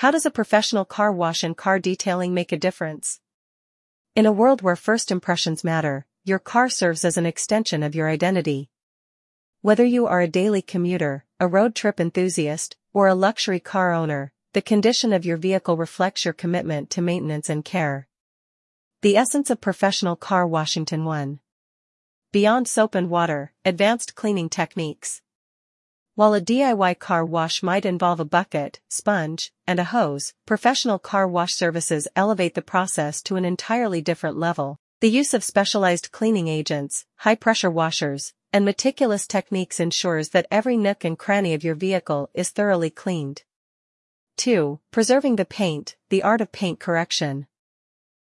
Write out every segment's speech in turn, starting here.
How does a professional car wash and car detailing make a difference? In a world where first impressions matter, your car serves as an extension of your identity. Whether you are a daily commuter, a road trip enthusiast, or a luxury car owner, the condition of your vehicle reflects your commitment to maintenance and care. The essence of professional car washing 1. Beyond soap and water, advanced cleaning techniques. While a DIY car wash might involve a bucket, sponge, and a hose, professional car wash services elevate the process to an entirely different level. The use of specialized cleaning agents, high-pressure washers, and meticulous techniques ensures that every nook and cranny of your vehicle is thoroughly cleaned. 2. Preserving the paint, the art of paint correction.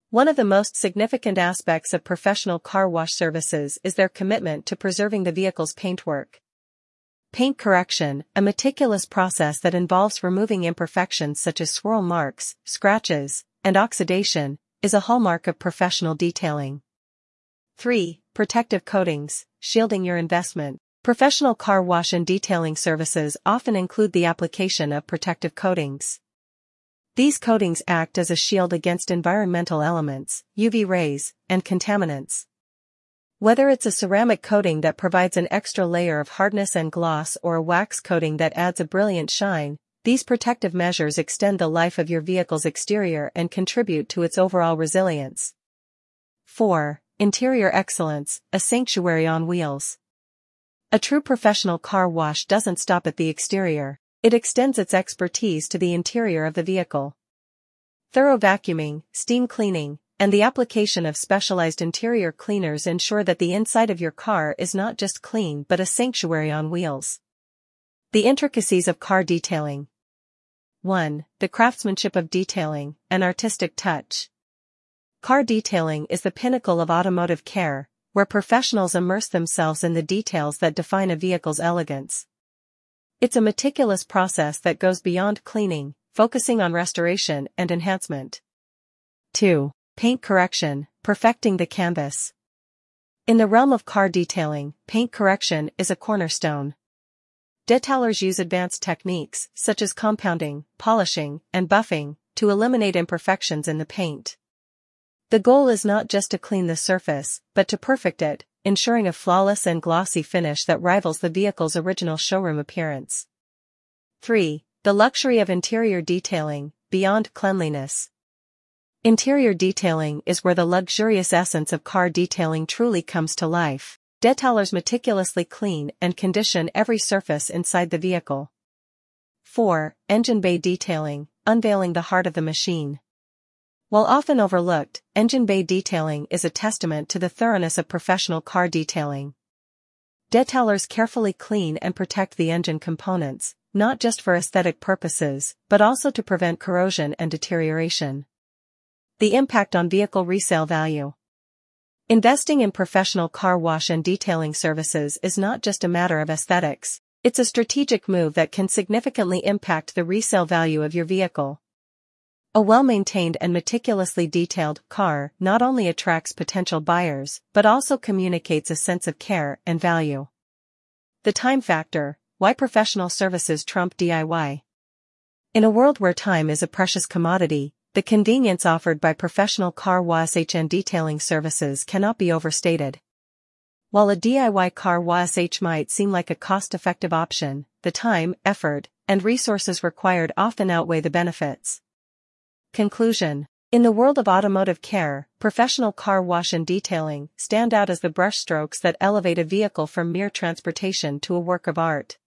One of the most significant aspects of professional car wash services is their commitment to preserving the vehicle's paintwork. Paint correction, a meticulous process that involves removing imperfections such as swirl marks, scratches, and oxidation, is a hallmark of professional detailing. 3. Protective coatings, shielding your investment. Professional car wash and detailing services often include the application of protective coatings. These coatings act as a shield against environmental elements, UV rays, and contaminants. Whether it's a ceramic coating that provides an extra layer of hardness and gloss or a wax coating that adds a brilliant shine, these protective measures extend the life of your vehicle's exterior and contribute to its overall resilience. 4. Interior excellence, a sanctuary on wheels. A true professional car wash doesn't stop at the exterior, it extends its expertise to the interior of the vehicle. Thorough vacuuming, steam cleaning, and the application of specialized interior cleaners ensure that the inside of your car is not just clean but a sanctuary on wheels. The intricacies of car detailing. 1. The craftsmanship of detailing, an artistic touch. Car detailing is the pinnacle of automotive care, where professionals immerse themselves in the details that define a vehicle's elegance. It's a meticulous process that goes beyond cleaning, focusing on restoration and enhancement. 2. Paint correction, perfecting the canvas. In the realm of car detailing, paint correction is a cornerstone. Detailers use advanced techniques, such as compounding, polishing, and buffing, to eliminate imperfections in the paint. The goal is not just to clean the surface, but to perfect it, ensuring a flawless and glossy finish that rivals the vehicle's original showroom appearance. 3. The luxury of interior detailing, beyond cleanliness. Interior detailing is where the luxurious essence of car detailing truly comes to life. Detailers meticulously clean and condition every surface inside the vehicle. 4. Engine bay detailing, unveiling the heart of the machine. While often overlooked, engine bay detailing is a testament to the thoroughness of professional car detailing. Detailers carefully clean and protect the engine components, not just for aesthetic purposes, but also to prevent corrosion and deterioration. The impact on vehicle resale value. Investing in professional car wash and detailing services is not just a matter of aesthetics, it's a strategic move that can significantly impact the resale value of your vehicle. A well-maintained and meticulously detailed car not only attracts potential buyers, but also communicates a sense of care and value. The time factor, why professional services trump DIY. In a world where time is a precious commodity, the convenience offered by professional car wash and detailing services cannot be overstated. While a DIY car wash might seem like a cost-effective option, the time, effort, and resources required often outweigh the benefits. Conclusion In the world of automotive care, professional car wash and detailing stand out as the brushstrokes that elevate a vehicle from mere transportation to a work of art.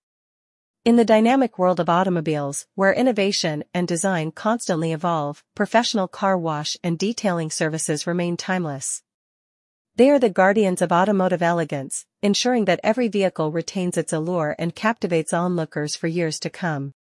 In the dynamic world of automobiles, where innovation and design constantly evolve, professional car wash and detailing services remain timeless. They are the guardians of automotive elegance, ensuring that every vehicle retains its allure and captivates onlookers for years to come.